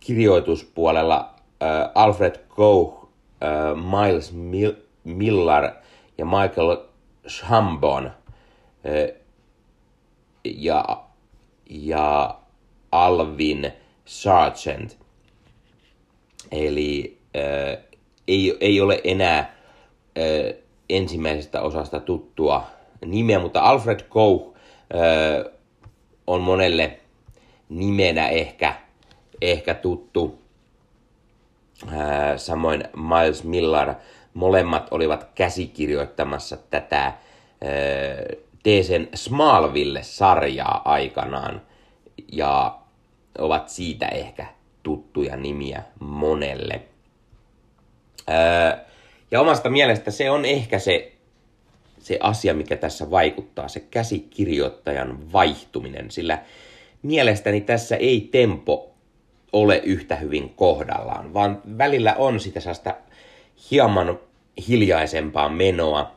kirjoituspuolella äh, Alfred Koch, äh, Miles Mil- Millar ja Michael Shambon ja, ja Alvin Sargent. Eli äh, ei, ei ole enää äh, ensimmäisestä osasta tuttua nimeä, mutta Alfred Koch äh, on monelle nimenä ehkä ehkä tuttu. Samoin Miles Millar, molemmat olivat käsikirjoittamassa tätä Teesen Smallville-sarjaa aikanaan ja ovat siitä ehkä tuttuja nimiä monelle. Ja omasta mielestä se on ehkä se, se asia, mikä tässä vaikuttaa, se käsikirjoittajan vaihtuminen, sillä mielestäni tässä ei tempo ole yhtä hyvin kohdallaan, vaan välillä on sitä sellaista hieman hiljaisempaa menoa.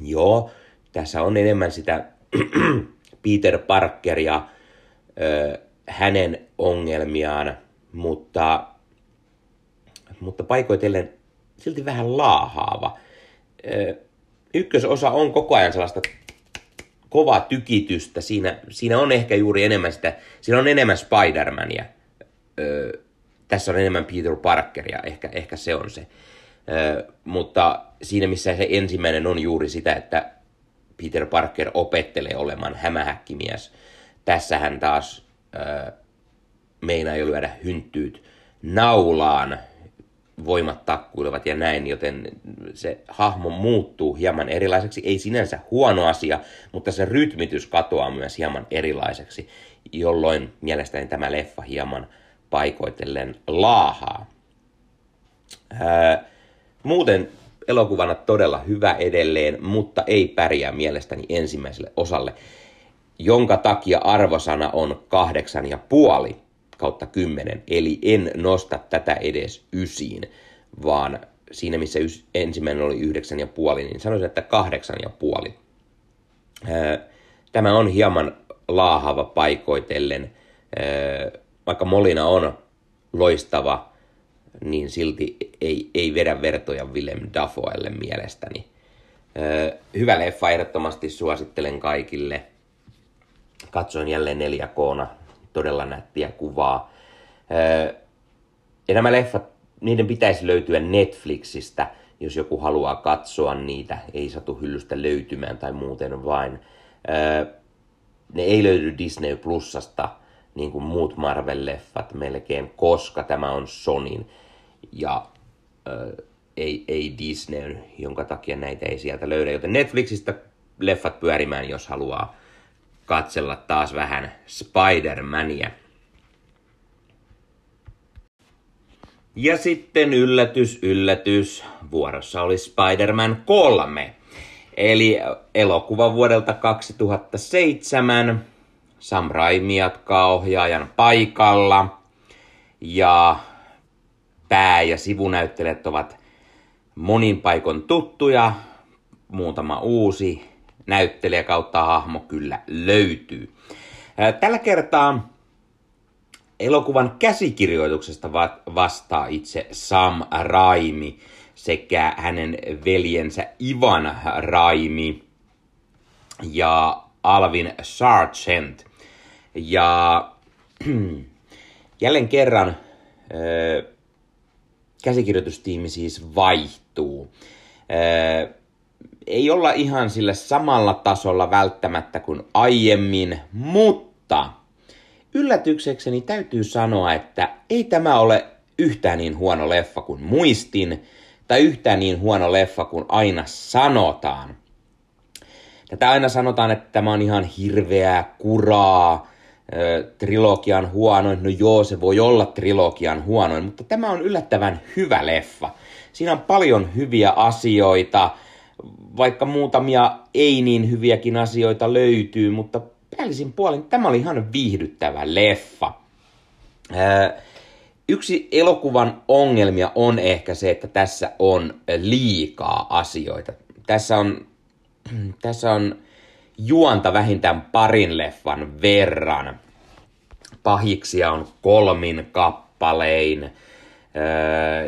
Joo, tässä on enemmän sitä *clears throat* Peter Parkeria, ö, hänen ongelmiaan, mutta, mutta paikoitellen silti vähän laahaava. Ö, ykkösosa on koko ajan sellaista kovaa tykitystä. Siinä, siinä on ehkä juuri enemmän sitä, siinä on enemmän Spider-Mania ö, tässä on enemmän Peter Parkeria, ehkä, ehkä se on se. Ö, mutta siinä missä se ensimmäinen on juuri sitä, että Peter Parker opettelee olemaan hämähäkkimies. Tässähän taas ö, meinaa jo lyödä hynttyyt naulaan, voimat takkuilevat ja näin, joten se hahmo muuttuu hieman erilaiseksi. Ei sinänsä huono asia, mutta se rytmitys katoaa myös hieman erilaiseksi, jolloin mielestäni tämä leffa hieman paikoitellen laahaa. Ää, muuten elokuvana todella hyvä edelleen, mutta ei pärjää mielestäni ensimmäiselle osalle, jonka takia arvosana on kahdeksan ja puoli kautta kymmenen, eli en nosta tätä edes ysiin, vaan siinä missä ensimmäinen oli yhdeksän ja puoli, niin sanoisin, että kahdeksan ja puoli. Tämä on hieman laahava paikoitellen vaikka Molina on loistava, niin silti ei, ei vedä vertoja Willem Dafoelle mielestäni. Hyvä leffa, ehdottomasti suosittelen kaikille. Katsoin jälleen 4 k todella nättiä kuvaa. Öö, ja nämä leffat, niiden pitäisi löytyä Netflixistä, jos joku haluaa katsoa niitä, ei satu hyllystä löytymään tai muuten vain. Öö, ne ei löydy Disney Plusasta niin kuin muut Marvel-leffat melkein, koska tämä on Sonin ja ö, ei, ei Disney, jonka takia näitä ei sieltä löydä. Joten Netflixistä leffat pyörimään, jos haluaa katsella taas vähän Spider-Mania. Ja sitten yllätys, yllätys, vuorossa oli Spider-Man 3. Eli elokuva vuodelta 2007. Sam Raimi jatkaa ohjaajan paikalla. Ja pää- ja sivunäyttelijät ovat monin paikon tuttuja. Muutama uusi näyttelijä kautta hahmo kyllä löytyy. Tällä kertaa elokuvan käsikirjoituksesta vastaa itse Sam Raimi sekä hänen veljensä Ivan Raimi ja Alvin Sargent. Ja *clears throat* jälleen kerran käsikirjoitustiimi siis vaihtuu. Ei olla ihan sillä samalla tasolla välttämättä kuin aiemmin, mutta yllätyksekseni täytyy sanoa, että ei tämä ole yhtään niin huono leffa kuin muistin, tai yhtään niin huono leffa kuin aina sanotaan. Tätä aina sanotaan, että tämä on ihan hirveää kuraa, trilogian huonoin. No joo, se voi olla trilogian huonoin, mutta tämä on yllättävän hyvä leffa. Siinä on paljon hyviä asioita, vaikka muutamia ei niin hyviäkin asioita löytyy, mutta päällisin puolin tämä oli ihan viihdyttävä leffa. Yksi elokuvan ongelmia on ehkä se, että tässä on liikaa asioita. Tässä on, *clears throat* tässä on juonta vähintään parin leffan verran. Pahiksia on kolmin kappalein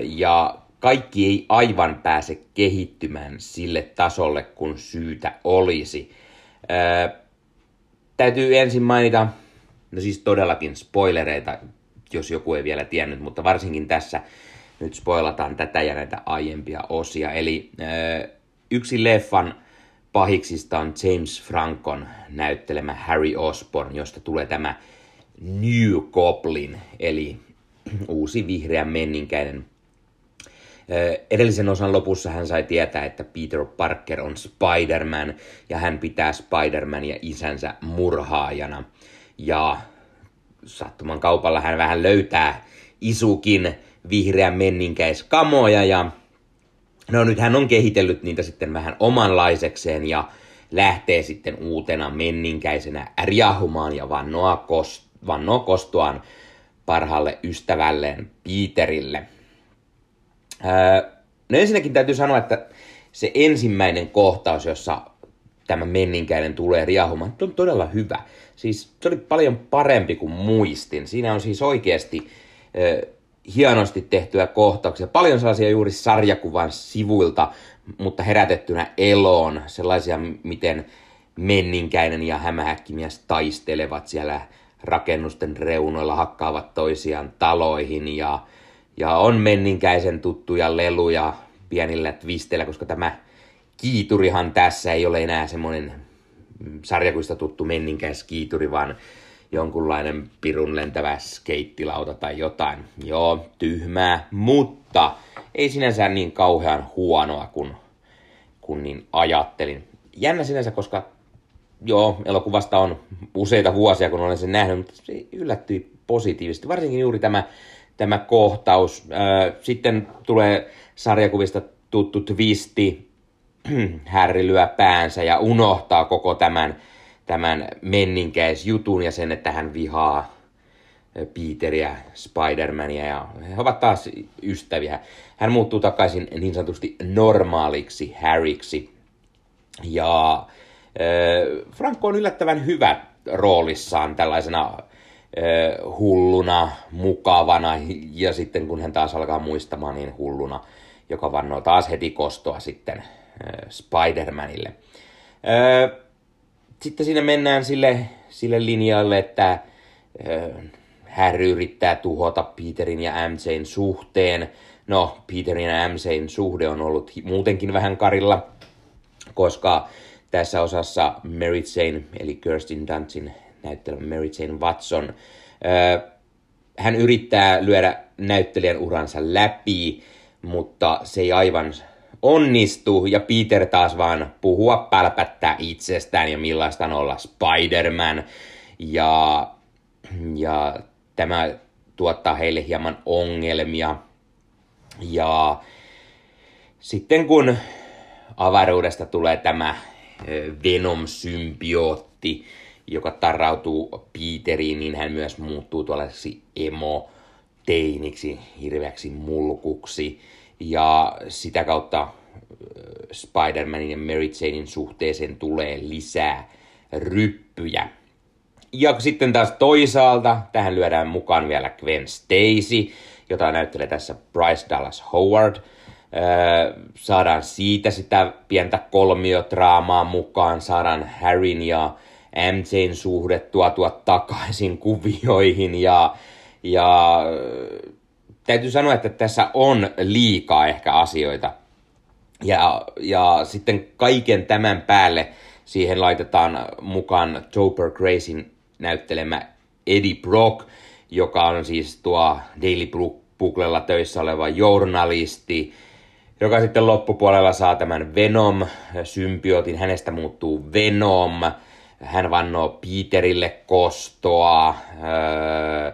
ja kaikki ei aivan pääse kehittymään sille tasolle, kun syytä olisi. täytyy ensin mainita, no siis todellakin spoilereita, jos joku ei vielä tiennyt, mutta varsinkin tässä nyt spoilataan tätä ja näitä aiempia osia. Eli yksi leffan pahiksista on James Frankon näyttelemä Harry Osborn, josta tulee tämä New Goblin, eli uusi vihreä menninkäinen. Edellisen osan lopussa hän sai tietää, että Peter Parker on Spider-Man ja hän pitää Spider-Mania isänsä murhaajana. Ja sattuman kaupalla hän vähän löytää isukin vihreän menninkäiskamoja ja no nyt hän on kehitellyt niitä sitten vähän omanlaisekseen ja lähtee sitten uutena menninkäisenä riahumaan ja vannoa, kost, vannoo kostoaan parhaalle ystävälleen Peterille. No ensinnäkin täytyy sanoa, että se ensimmäinen kohtaus, jossa tämä menninkäinen tulee riahumaan, on todella hyvä. Siis se oli paljon parempi kuin muistin. Siinä on siis oikeasti äh, hienosti tehtyä kohtauksia. Paljon sellaisia juuri sarjakuvan sivuilta, mutta herätettynä eloon. Sellaisia, miten menninkäinen ja hämähäkkimies taistelevat siellä rakennusten reunoilla, hakkaavat toisiaan taloihin ja, ja on menninkäisen tuttuja leluja pienillä twisteillä, koska tämä kiiturihan tässä ei ole enää semmoinen sarjakuista tuttu menninkäis kiituri, vaan jonkunlainen pirun lentävä skeittilauta tai jotain. Joo, tyhmää, mutta ei sinänsä niin kauhean huonoa kuin, kuin niin ajattelin. Jännä sinänsä, koska joo, elokuvasta on useita vuosia, kun olen sen nähnyt, mutta se yllättyi positiivisesti. Varsinkin juuri tämä, tämä kohtaus. Sitten tulee sarjakuvista tuttu twisti, *clears throat* Harry lyö päänsä ja unohtaa koko tämän, tämän menninkäisjutun ja sen, että hän vihaa Peteriä, Spider-Mania ja he ovat taas ystäviä. Hän muuttuu takaisin niin sanotusti normaaliksi Harryksi. Ja Franco on yllättävän hyvä roolissaan tällaisena hulluna, mukavana ja sitten kun hän taas alkaa muistamaan niin hulluna, joka vannoo taas heti kostoa sitten Spider-Manille. Sitten siinä mennään sille, sille linjalle, että Harry yrittää tuhota Peterin ja MJn suhteen. No, Peterin ja MJn suhde on ollut muutenkin vähän karilla, koska tässä osassa Mary Jane, eli Kirsten Dunstin näyttelemä Mary Jane Watson. Hän yrittää lyödä näyttelijän uransa läpi, mutta se ei aivan onnistu, ja Peter taas vaan puhua pälpättää itsestään ja millaista on olla Spider-Man. Ja, ja tämä tuottaa heille hieman ongelmia. Ja sitten kun avaruudesta tulee tämä Venom-symbiootti, joka tarrautuu Peteriin, niin hän myös muuttuu tuollaiseksi emo-teiniksi, hirveäksi mulkuksi. Ja sitä kautta Spider-Manin ja Mary Janein suhteeseen tulee lisää ryppyjä. Ja sitten taas toisaalta tähän lyödään mukaan vielä Gwen Stacy, jota näyttelee tässä Bryce Dallas Howard. saadaan siitä sitä pientä kolmiotraamaa mukaan, saadaan Harryn ja MJn suhde tuotua takaisin *laughs* kuvioihin ja, ja täytyy sanoa, että tässä on liikaa ehkä asioita. Ja, ja sitten kaiken tämän päälle siihen laitetaan mukaan Topher Gracin näyttelemä Eddie Brock, joka on siis tuo Daily Buglella töissä oleva journalisti, joka sitten loppupuolella saa tämän Venom-symbiootin, hänestä muuttuu Venom, hän vannoo Peterille kostoa, öö,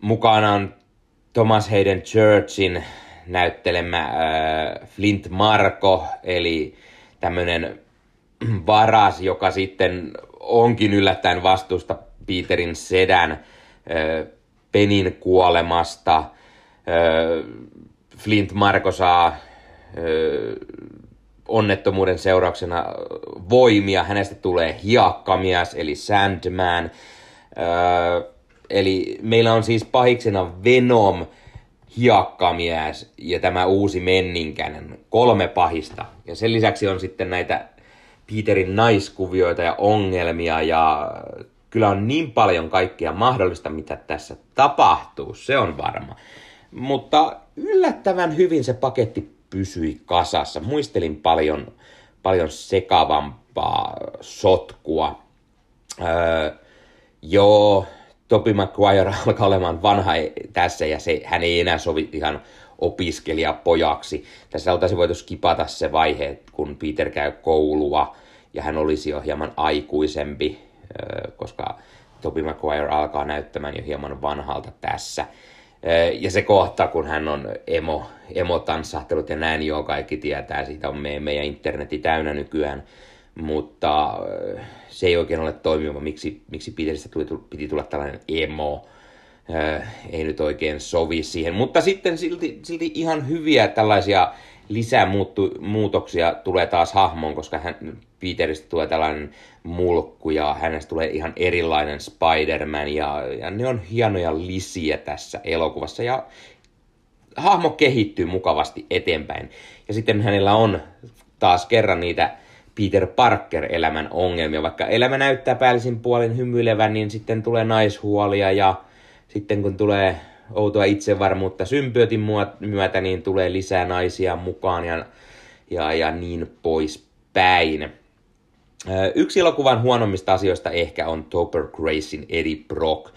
mukana on Thomas Hayden Churchin näyttelemä öö, Flint Marko, eli tämmöinen varas, joka sitten onkin yllättäen vastuusta Peterin sedän Penin kuolemasta. Flint Marko saa onnettomuuden seurauksena voimia. Hänestä tulee hiakkamies, eli Sandman. Eli meillä on siis pahiksena Venom, hiakkamies ja tämä uusi menninkäinen. Kolme pahista. Ja sen lisäksi on sitten näitä Peterin naiskuvioita ja ongelmia ja kyllä on niin paljon kaikkea mahdollista, mitä tässä tapahtuu, se on varma. Mutta yllättävän hyvin se paketti pysyi kasassa. Muistelin paljon, paljon sekavampaa sotkua. Öö, joo, Topi Maguire *laughs* alkaa olemaan vanha tässä ja se, hän ei enää sovi ihan opiskelijapojaksi. Tässä oltaisiin voitu skipata se vaihe, kun Peter käy koulua ja hän olisi jo hieman aikuisempi, koska Toby Maguire alkaa näyttämään jo hieman vanhalta tässä. Ja se kohta, kun hän on emo, emo-tanssahtelut ja näin, jo kaikki tietää, siitä on meidän internetti täynnä nykyään. Mutta se ei oikein ole toimiva, miksi, miksi Peteristä tuli, piti tulla tällainen emo ei nyt oikein sovi siihen. Mutta sitten silti, silti ihan hyviä tällaisia lisämuutoksia tulee taas hahmoon, koska hän, Peteristä tulee tällainen mulkku ja hänestä tulee ihan erilainen Spider-Man ja, ja ne on hienoja lisiä tässä elokuvassa ja hahmo kehittyy mukavasti eteenpäin. Ja sitten hänellä on taas kerran niitä Peter Parker-elämän ongelmia. Vaikka elämä näyttää päällisin puolin hymyilevän, niin sitten tulee naishuolia ja sitten kun tulee outoa itsevarmuutta symbiotin myötä, niin tulee lisää naisia mukaan ja, ja, ja niin poispäin. Yksi elokuvan huonommista asioista ehkä on Topper Gracin Eddie Brock.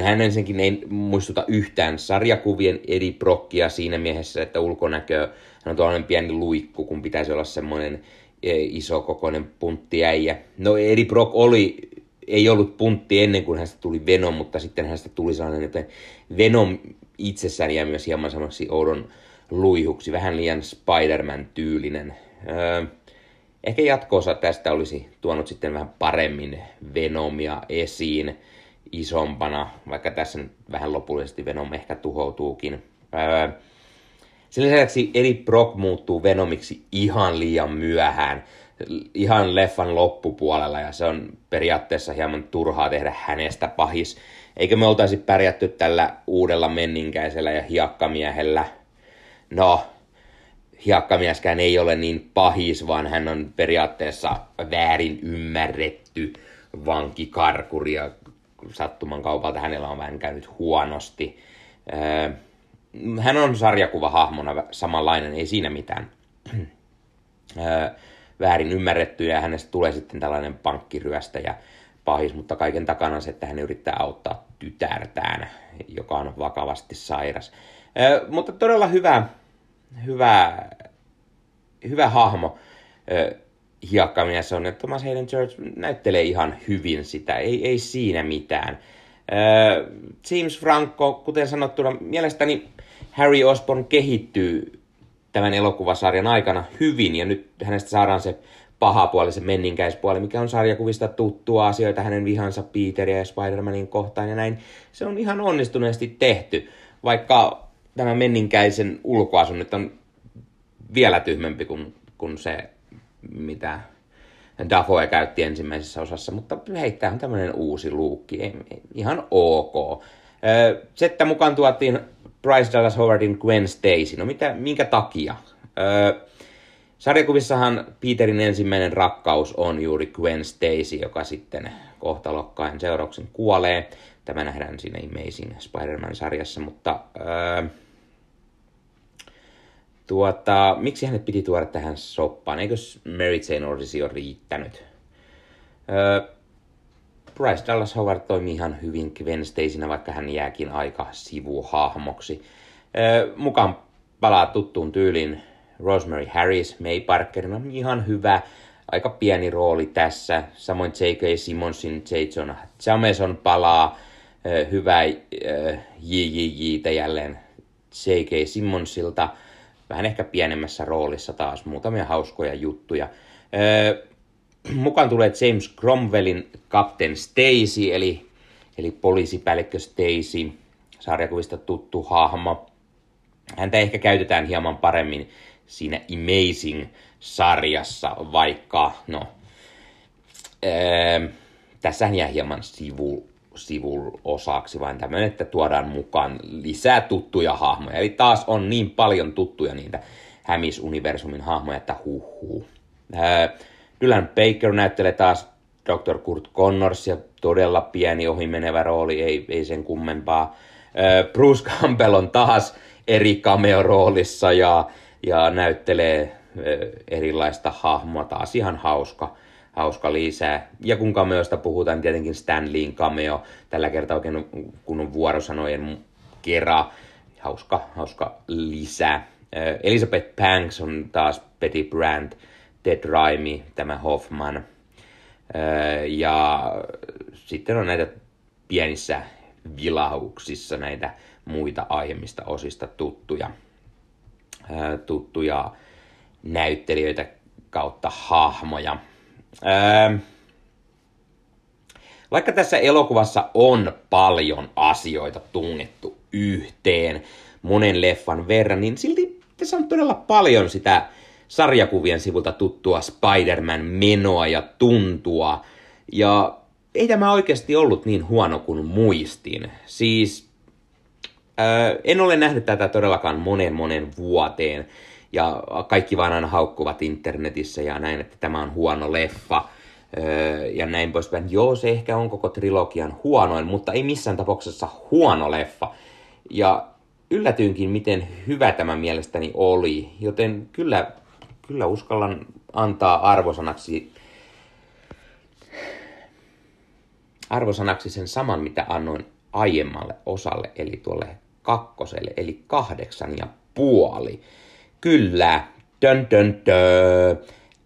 Hän ensinnäkin ei muistuta yhtään sarjakuvien Eddie Brockia siinä miehessä, että ulkonäkö hän on tuollainen pieni luikku, kun pitäisi olla semmoinen iso kokoinen äijä. No Eddie Brock oli ei ollut puntti ennen kuin hänestä tuli Venom, mutta sitten hänestä tuli sellainen, että Venom itsessään jää myös hieman samaksi oudon luihuksi, vähän liian Spider-Man-tyylinen. Öö, ehkä jatkoosa tästä olisi tuonut sitten vähän paremmin Venomia esiin isompana, vaikka tässä nyt vähän lopullisesti Venom ehkä tuhoutuukin. Öö, sen lisäksi Eri Brock muuttuu Venomiksi ihan liian myöhään ihan leffan loppupuolella ja se on periaatteessa hieman turhaa tehdä hänestä pahis. Eikö me oltaisi pärjätty tällä uudella menninkäisellä ja hiakkamiehellä? No, hiakkamieskään ei ole niin pahis, vaan hän on periaatteessa väärin ymmärretty vankikarkuri ja sattuman kaupalta hänellä on vähän käynyt huonosti. Öö, hän on sarjakuvahahmona samanlainen, ei siinä mitään. *clears throat* Öö, väärin ymmärretty ja hänestä tulee sitten tällainen pankkiryöstäjä pahis, mutta kaiken takana se, että hän yrittää auttaa tytärtään, joka on vakavasti sairas. Ö, mutta todella hyvä, hyvä, hyvä hahmo hiakkamies on, että Thomas Hayden Church näyttelee ihan hyvin sitä, ei, ei siinä mitään. James Franco, kuten sanottuna, mielestäni Harry Osborn kehittyy tämän elokuvasarjan aikana hyvin, ja nyt hänestä saadaan se paha puoli, se menninkäispuoli, mikä on sarjakuvista tuttua asioita, hänen vihansa Peteria ja Spider-Manin kohtaan ja näin. Se on ihan onnistuneesti tehty, vaikka tämä menninkäisen ulkoasu nyt on vielä tyhmempi kuin, kuin se, mitä Dafoe käytti ensimmäisessä osassa, mutta hei, tämä on tämmöinen uusi luukki, ihan ok. Se, että mukaan tuotiin Bryce Dallas Howardin Gwen Stacy, no mitä, minkä takia? Sarjakuvissahan Peterin ensimmäinen rakkaus on juuri Gwen Stacy, joka sitten kohtalokkain seurauksen kuolee. Tämä nähdään siinä Amazing Spider-Man-sarjassa, mutta tuota, miksi hänet piti tuoda tähän soppaan? Eikö Mary Jane olisi jo riittänyt? Öö, Bryce Dallas Howard toimii ihan hyvin Gwen Stacynä, vaikka hän jääkin aika sivuhahmoksi. Öö, mukaan palaa tuttuun tyyliin Rosemary Harris, May Parker, on ihan hyvä, aika pieni rooli tässä. Samoin J.K. Simonsin Jason Jameson palaa, hyvä JJJtä jälleen J.K. Simonsilta, vähän ehkä pienemmässä roolissa taas, muutamia hauskoja juttuja. *clears throat* Mukaan tulee James Cromwellin Captain Stacy, eli, eli poliisipäällikkö Stacy, sarjakuvista tuttu hahmo. Häntä ehkä käytetään hieman paremmin siinä Amazing-sarjassa, vaikka no, ää, tässähän jää hieman sivu, sivuosaksi, vain tämmöinen, että tuodaan mukaan lisää tuttuja hahmoja. Eli taas on niin paljon tuttuja niitä Hämis-universumin hahmoja, että huhuu. Dylan Baker näyttelee taas Dr. Kurt Connors ja todella pieni ohimenevä rooli, ei, ei sen kummempaa. Bruce Campbell on taas eri cameo-roolissa ja ja näyttelee erilaista hahmoa, taas ihan hauska, hauska lisää. Ja kun cameoista puhutaan, niin tietenkin Stan Leein cameo, tällä kertaa oikein kunnon vuorosanojen kera, hauska, hauska lisää. Elizabeth Banks on taas Betty Brandt, Ted Raimi, tämä Hoffman. Ja sitten on näitä pienissä vilauksissa näitä muita aiemmista osista tuttuja tuttuja näyttelijöitä kautta hahmoja. Vaikka tässä elokuvassa on paljon asioita tunnettu yhteen monen leffan verran, niin silti tässä on todella paljon sitä sarjakuvien sivulta tuttua Spider-Man-menoa ja tuntua. Ja ei tämä oikeasti ollut niin huono kuin muistin. Siis Öö, en ole nähnyt tätä todellakaan monen monen vuoteen. Ja kaikki vaan aina haukkuvat internetissä ja näin, että tämä on huono leffa. Öö, ja näin poispäin. Joo, se ehkä on koko trilogian huonoin, mutta ei missään tapauksessa huono leffa. Ja yllätyinkin, miten hyvä tämä mielestäni oli. Joten kyllä, kyllä uskallan antaa arvosanaksi arvosanaksi sen saman, mitä annoin aiemmalle osalle, eli tuolle kakkoselle, eli kahdeksan ja puoli. Kyllä, dön dön dö,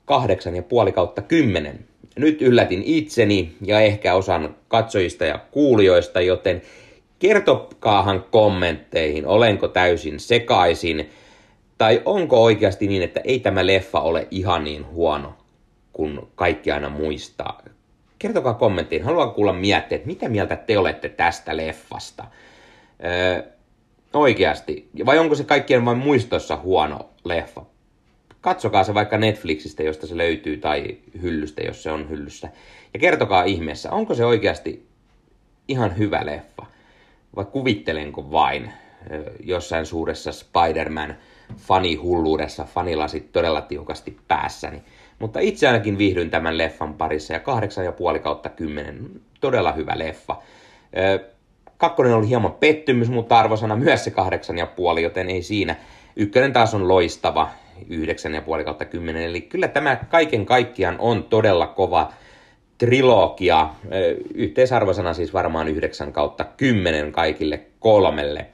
kahdeksan ja puoli kautta kymmenen. Nyt yllätin itseni ja ehkä osan katsojista ja kuulijoista, joten kertokaahan kommentteihin, olenko täysin sekaisin, tai onko oikeasti niin, että ei tämä leffa ole ihan niin huono, kun kaikki aina muistaa. Kertokaa kommenttiin, haluan kuulla mietteet, mitä mieltä te olette tästä leffasta. Öö, Oikeasti. Vai onko se kaikkien vain muistossa huono leffa? Katsokaa se vaikka Netflixistä, josta se löytyy, tai hyllystä, jos se on hyllyssä. Ja kertokaa ihmeessä, onko se oikeasti ihan hyvä leffa? Vai kuvittelenko vain jossain suuressa Spider-Man fanihulluudessa, fanilasit todella tiukasti päässäni. Mutta itse ainakin viihdyin tämän leffan parissa ja kahdeksan ja puoli kautta kymmenen. Todella hyvä leffa. Kakkonen oli hieman pettymys, mutta arvosana myös se kahdeksan ja puoli, joten ei siinä. Ykkönen taas on loistava 9,5 kautta 10. Eli kyllä tämä kaiken kaikkiaan on todella kova trilogia. Yhteisarvosana siis varmaan 9 kautta 10 kaikille kolmelle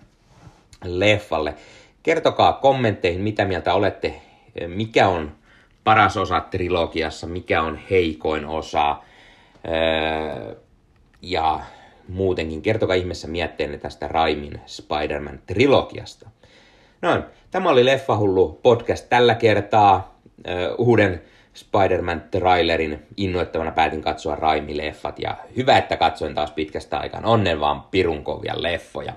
leffalle. Kertokaa kommentteihin, mitä mieltä olette, mikä on paras osa trilogiassa, mikä on heikoin osa. Ja muutenkin, kertokaa ihmeessä mietteenne tästä Raimin Spider-Man trilogiasta. Noin, tämä oli Leffahullu podcast tällä kertaa. uuden Spider-Man-trailerin innoittavana päätin katsoa Raimi-leffat ja hyvä, että katsoin taas pitkästä aikaan. Onnen vaan pirun kovia leffoja.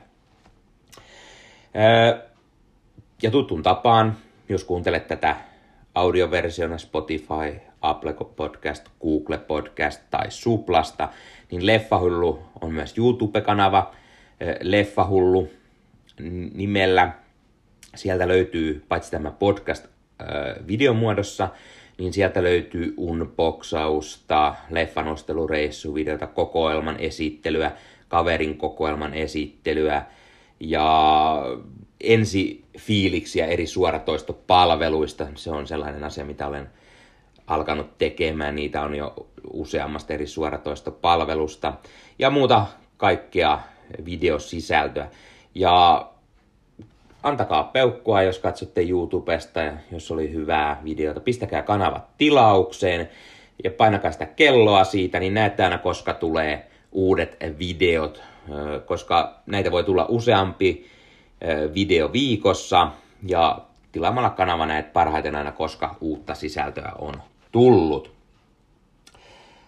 ja tutun tapaan, jos kuuntelet tätä audioversiona Spotify, Apple Podcast, Google Podcast tai Suplasta, niin Leffahullu on myös YouTube-kanava Leffahullu nimellä. Sieltä löytyy paitsi tämä podcast videomuodossa, niin sieltä löytyy unboxausta, leffanostelureissuvideota, kokoelman esittelyä, kaverin kokoelman esittelyä ja ensi fiiliksiä eri suoratoistopalveluista. Se on sellainen asia, mitä olen alkanut tekemään. Niitä on jo useammasta eri suoratoistopalvelusta ja muuta kaikkea videosisältöä. Ja antakaa peukkua, jos katsotte YouTubesta jos oli hyvää videota. Pistäkää kanavat tilaukseen ja painakaa sitä kelloa siitä, niin näette aina, koska tulee uudet videot, koska näitä voi tulla useampi video viikossa ja tilaamalla kanava näet parhaiten aina, koska uutta sisältöä on tullut.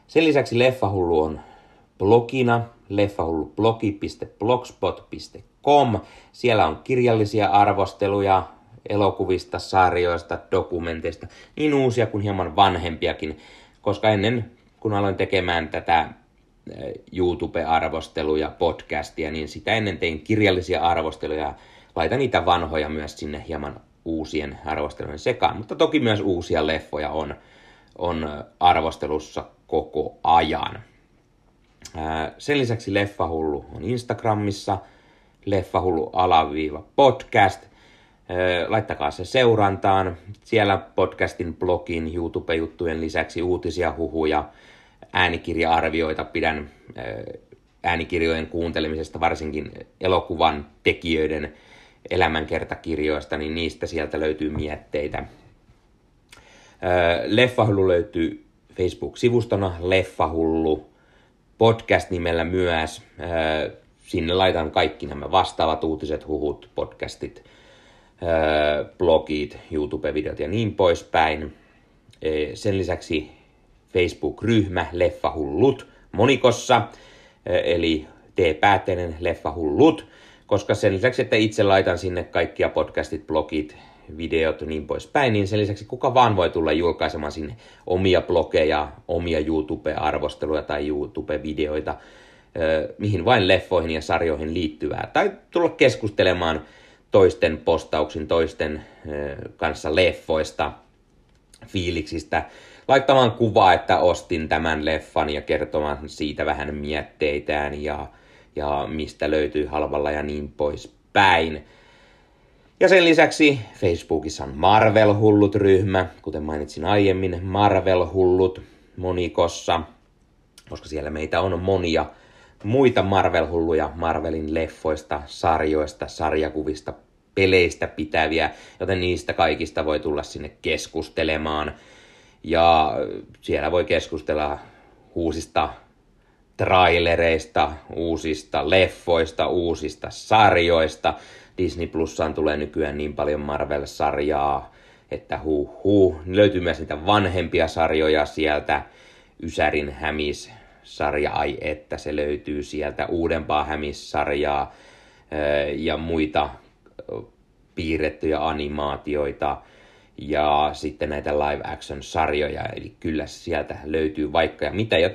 Sen lisäksi Leffahullu on blogina leffahullublogi.blogspot.com. Siellä on kirjallisia arvosteluja elokuvista, sarjoista, dokumenteista, niin uusia kuin hieman vanhempiakin, koska ennen kun aloin tekemään tätä YouTube-arvosteluja, podcastia, niin sitä ennen tein kirjallisia arvosteluja. Laitan niitä vanhoja myös sinne hieman uusien arvostelujen sekaan, mutta toki myös uusia leffoja on, on arvostelussa koko ajan. Sen lisäksi Leffahullu on Instagramissa, Leffahullu alaviiva podcast. Laittakaa se seurantaan. Siellä podcastin blogin, YouTube-juttujen lisäksi uutisia, huhuja, äänikirja-arvioita pidän äänikirjojen kuuntelemisesta, varsinkin elokuvan tekijöiden elämänkertakirjoista, niin niistä sieltä löytyy mietteitä. Leffahullu löytyy Facebook-sivustona Leffahullu podcast-nimellä myös. Sinne laitan kaikki nämä vastaavat uutiset, huhut, podcastit, blogit, YouTube-videot ja niin poispäin. Sen lisäksi Facebook-ryhmä Leffahullut monikossa, eli tee päätteinen Leffahullut, koska sen lisäksi, että itse laitan sinne kaikkia podcastit, blogit, videot ja niin poispäin, niin sen lisäksi kuka vaan voi tulla julkaisemaan sinne omia blogeja, omia YouTube-arvosteluja tai YouTube-videoita, mihin vain leffoihin ja sarjoihin liittyvää, tai tulla keskustelemaan toisten postauksin, toisten kanssa leffoista, fiiliksistä, laittamaan kuvaa, että ostin tämän leffan ja kertomaan siitä vähän mietteitään ja, ja mistä löytyy halvalla ja niin poispäin. Ja sen lisäksi Facebookissa on Marvel-hullut-ryhmä, kuten mainitsin aiemmin, Marvel-hullut monikossa, koska siellä meitä on monia muita Marvel-hulluja Marvelin leffoista, sarjoista, sarjakuvista, peleistä pitäviä, joten niistä kaikista voi tulla sinne keskustelemaan. Ja siellä voi keskustella uusista trailereista, uusista leffoista, uusista sarjoista, Disney Plussaan tulee nykyään niin paljon Marvel-sarjaa, että huh huh. Löytyy myös niitä vanhempia sarjoja sieltä. Ysärin hämis sarja, ai että se löytyy sieltä. Uudempaa hämissarjaa ja muita piirrettyjä animaatioita ja sitten näitä live action sarjoja, eli kyllä sieltä löytyy vaikka ja mitä. Ja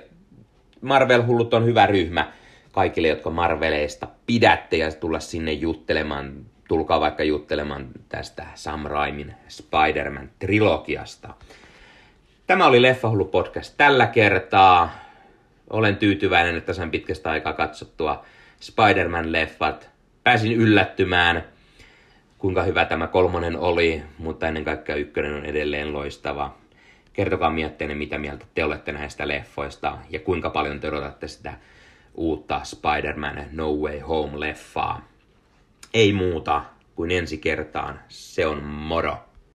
Marvel-hullut on hyvä ryhmä kaikille, jotka Marveleista pidätte ja tulla sinne juttelemaan, tulkaa vaikka juttelemaan tästä Sam Raimin Spider-Man-trilogiasta. Tämä oli Leffahullu podcast tällä kertaa. Olen tyytyväinen, että sain pitkästä aikaa katsottua Spider-Man-leffat. Pääsin yllättymään. kuinka hyvä tämä kolmonen oli, mutta ennen kaikkea ykkönen on edelleen loistava. Kertokaa mietteenne, mitä mieltä te olette näistä leffoista ja kuinka paljon te odotatte sitä uutta Spider-Man No Way Home-leffaa. Ei muuta kuin ensi kertaan. Se on moro.